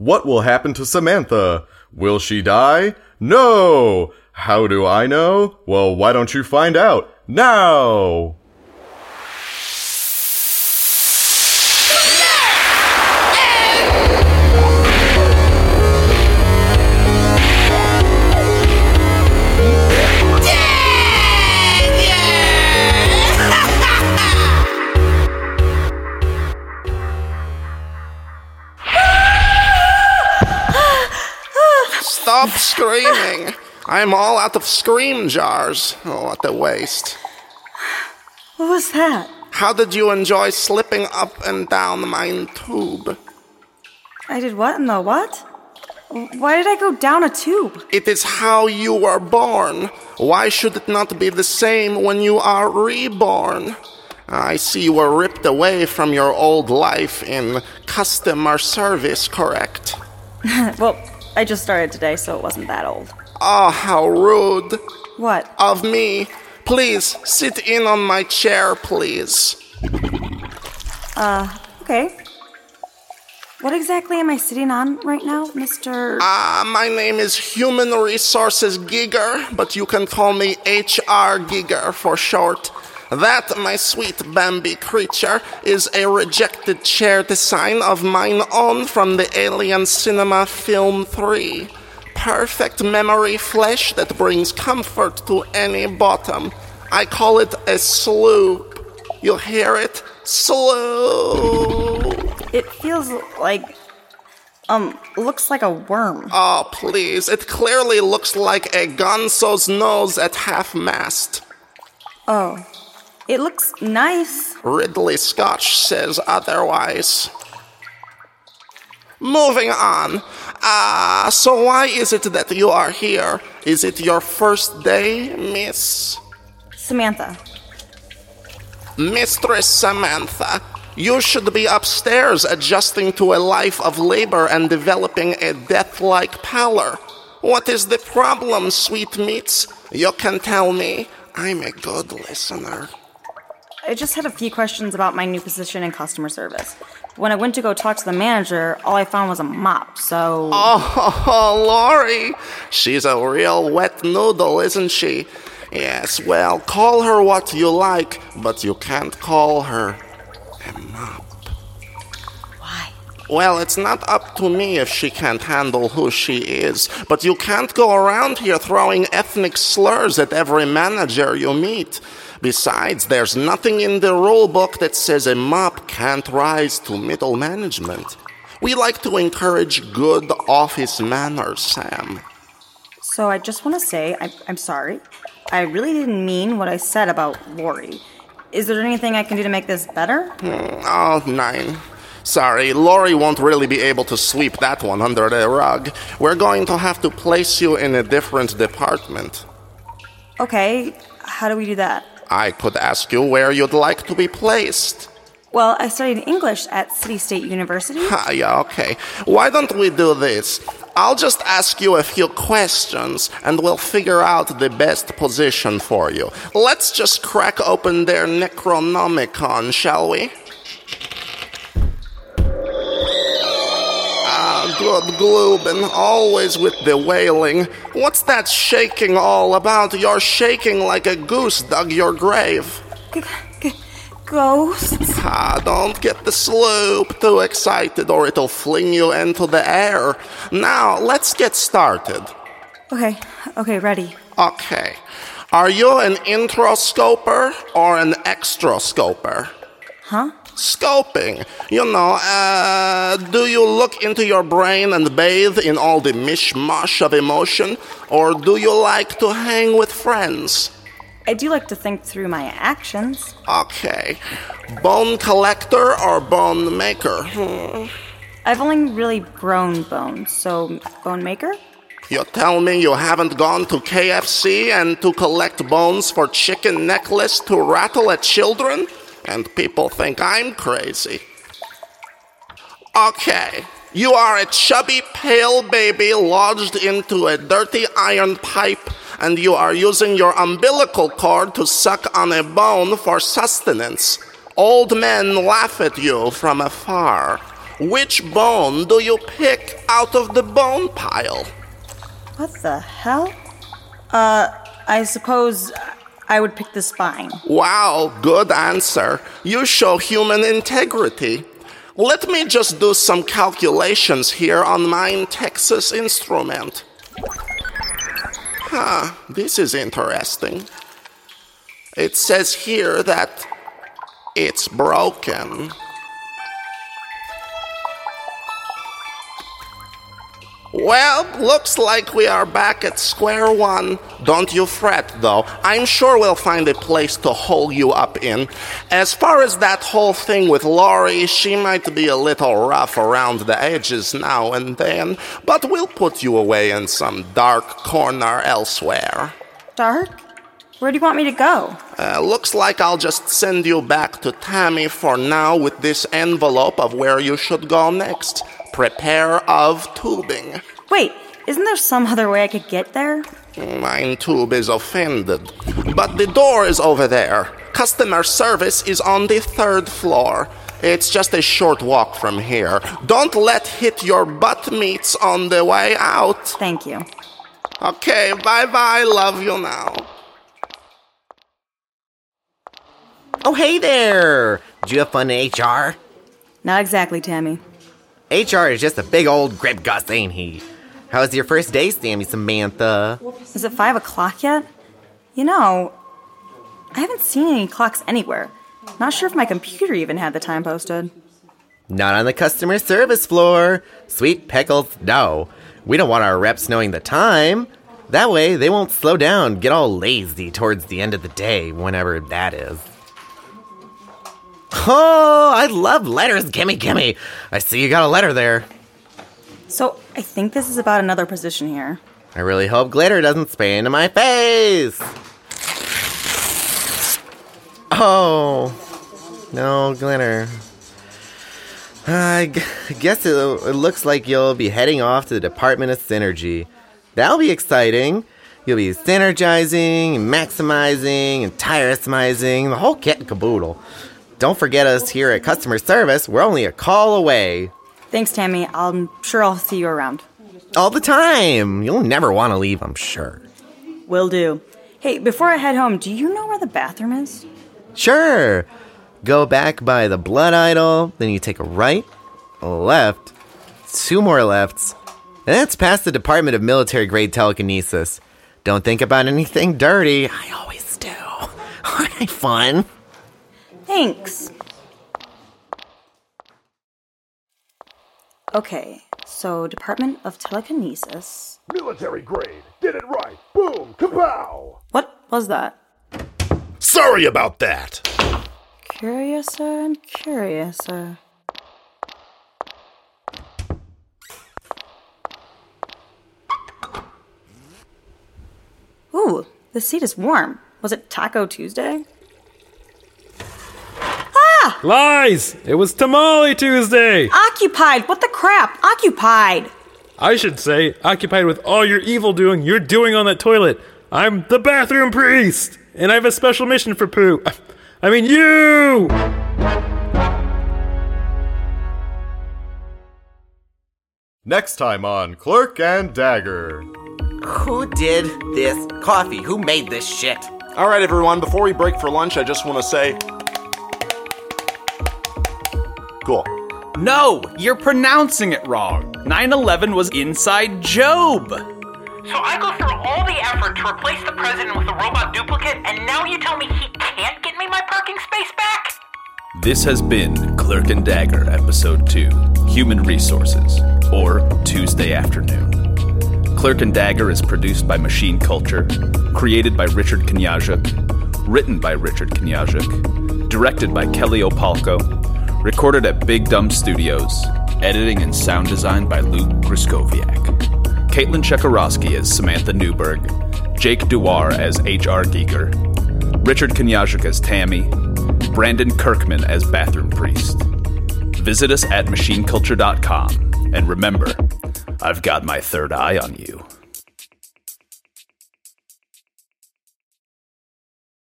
What will happen to Samantha? Will she die? No! How do I know? Well, why don't you find out now? Stop screaming. I'm all out of scream jars. Oh, what a waste. What was that? How did you enjoy slipping up and down my tube? I did what in the what? Why did I go down a tube? It is how you were born. Why should it not be the same when you are reborn? I see you were ripped away from your old life in customer service, correct? well, I just started today, so it wasn't that old. Oh, how rude What? of me. Please sit in on my chair, please. Uh, okay. What exactly am I sitting on right now, Mr. Ah, my name is Human Resources Giger, but you can call me HR Giger for short. That, my sweet Bambi creature, is a rejected chair design of mine own from the Alien Cinema Film 3. Perfect memory flesh that brings comfort to any bottom. I call it a sloop. You hear it? Sloop. It feels like. Um, looks like a worm. Oh, please. It clearly looks like a gonzo's nose at half mast. Oh. It looks nice. Ridley Scotch says otherwise. Moving on. Ah, so why is it that you are here? Is it your first day, Miss? Samantha. Mistress Samantha, you should be upstairs adjusting to a life of labor and developing a death like pallor. What is the problem, sweet meats? You can tell me. I'm a good listener. I just had a few questions about my new position in customer service. When I went to go talk to the manager, all I found was a mop, so. Oh, Lori. She's a real wet noodle, isn't she? Yes, well, call her what you like, but you can't call her a mop. Why? Well, it's not up to me if she can't handle who she is, but you can't go around here throwing ethnic slurs at every manager you meet. Besides, there's nothing in the rule book that says a mop can't rise to middle management. We like to encourage good office manners, Sam. So I just want to say I, I'm sorry. I really didn't mean what I said about Lori. Is there anything I can do to make this better? Hmm, oh, nine. Sorry, Lori won't really be able to sweep that one under the rug. We're going to have to place you in a different department. Okay, how do we do that? I could ask you where you'd like to be placed. Well, I studied English at City State University. Ah, yeah, okay. Why don't we do this? I'll just ask you a few questions and we'll figure out the best position for you. Let's just crack open their Necronomicon, shall we? Good Glubin, always with the wailing. What's that shaking all about? You're shaking like a goose dug your grave. G- g- ghosts? Ah, don't get the sloop too excited or it'll fling you into the air. Now, let's get started. Okay, okay, ready. Okay. Are you an introscoper or an extroscoper? Huh? Scoping. You know, uh, do you look into your brain and bathe in all the mishmash of emotion? Or do you like to hang with friends? I do like to think through my actions. Okay. Bone collector or bone maker? Hmm. I've only really grown bones, so bone maker? You tell me you haven't gone to KFC and to collect bones for chicken necklace to rattle at children? And people think I'm crazy. Okay, you are a chubby, pale baby lodged into a dirty iron pipe, and you are using your umbilical cord to suck on a bone for sustenance. Old men laugh at you from afar. Which bone do you pick out of the bone pile? What the hell? Uh, I suppose I would pick the spine. Wow, good answer. You show human integrity. Let me just do some calculations here on my Texas instrument. Huh, this is interesting. It says here that it's broken. Well, looks like we are back at square one. Don't you fret, though. I'm sure we'll find a place to hole you up in. As far as that whole thing with Lori, she might be a little rough around the edges now and then, but we'll put you away in some dark corner elsewhere. Dark? Where do you want me to go? Uh, looks like I'll just send you back to Tammy for now with this envelope of where you should go next. Prepare of tubing. Wait, isn't there some other way I could get there? Mine tube is offended. But the door is over there. Customer service is on the third floor. It's just a short walk from here. Don't let hit your butt meats on the way out. Thank you. Okay, bye bye. Love you now. Oh, hey there! Did you have fun in HR? Not exactly, Tammy. HR is just a big old grip gus, ain't he? How was your first day, Sammy Samantha? Is it five o'clock yet? You know, I haven't seen any clocks anywhere. Not sure if my computer even had the time posted. Not on the customer service floor. Sweet pickles, no. We don't want our reps knowing the time. That way, they won't slow down, get all lazy towards the end of the day, whenever that is. Oh, I love letters, gimme, gimme. I see you got a letter there. So, I think this is about another position here. I really hope glitter doesn't spray into my face. Oh, no glitter. I g- guess it, it looks like you'll be heading off to the Department of Synergy. That'll be exciting. You'll be synergizing, and maximizing, and tiresmizing, the whole kit and caboodle. Don't forget us here at customer service. We're only a call away. Thanks, Tammy. I'm sure I'll see you around. All the time. You'll never want to leave, I'm sure. Will do. Hey, before I head home, do you know where the bathroom is? Sure. Go back by the blood idol, then you take a right, a left, two more lefts, and that's past the Department of Military Grade Telekinesis. Don't think about anything dirty. I always do. Aren't I fun? Thanks. Okay, so Department of Telekinesis. Military grade. Did it right. Boom. Kapow. What was that? Sorry about that. Curiouser and uh, curiouser. Uh. Ooh, the seat is warm. Was it Taco Tuesday? Lies! It was Tamale Tuesday! Occupied! What the crap? Occupied! I should say, occupied with all your evil doing you're doing on that toilet. I'm the bathroom priest! And I have a special mission for Pooh. I mean, you! Next time on Clerk and Dagger. Who did this coffee? Who made this shit? All right, everyone, before we break for lunch, I just want to say. Cool. No, you're pronouncing it wrong. 9 11 was inside Job. So I go through all the effort to replace the president with a robot duplicate, and now you tell me he can't get me my parking space back? This has been Clerk and Dagger, Episode 2 Human Resources, or Tuesday Afternoon. Clerk and Dagger is produced by Machine Culture, created by Richard Kniazik, written by Richard Kniazik, directed by Kelly Opalko, recorded at Big Dumb Studios, editing and sound design by Luke Griskoviak. Caitlin Chekorowski as Samantha Newberg, Jake Duar as H.R. Giger, Richard Kniazik as Tammy, Brandon Kirkman as Bathroom Priest. Visit us at machineculture.com, and remember, I've got my third eye on you.